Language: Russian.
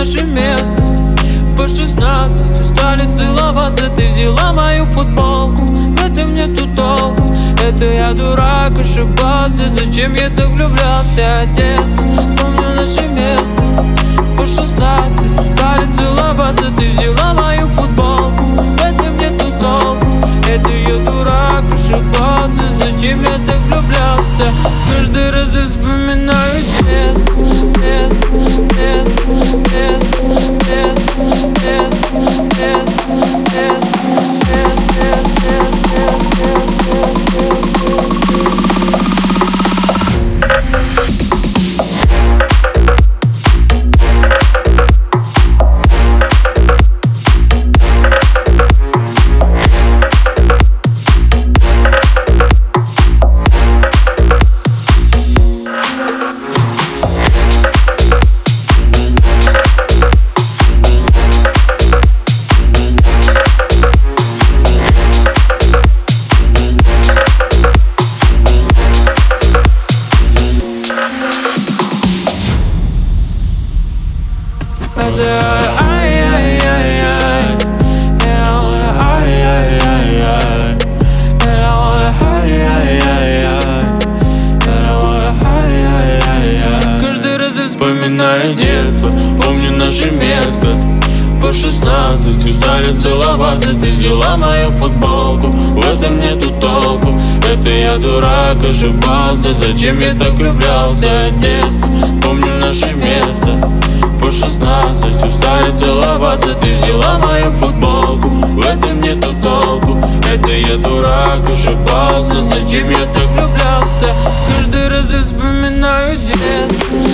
наше место По 16 устали целоваться. Ты взяла мою футболку В этом нету толку Это я дурак, ошибался. Зачем я так влюблялся, детство влюблялся Каждый раз я вспоминаю детство Детство, детство, детство, Ay. Каждый раз я детство Помню наше место. По шестнадцать Устали целоваться Ты взяла мою футболку. В этом нету толку. Это я дурак, ошибался. Зачем я так влюблялся? Детство, помню наше место по шестнадцать Устали целоваться Ты взяла мою футболку. В этом нету толку Это я дурак, ошибался Зачем я так влюблялся? Каждый раз я вспоминаю детство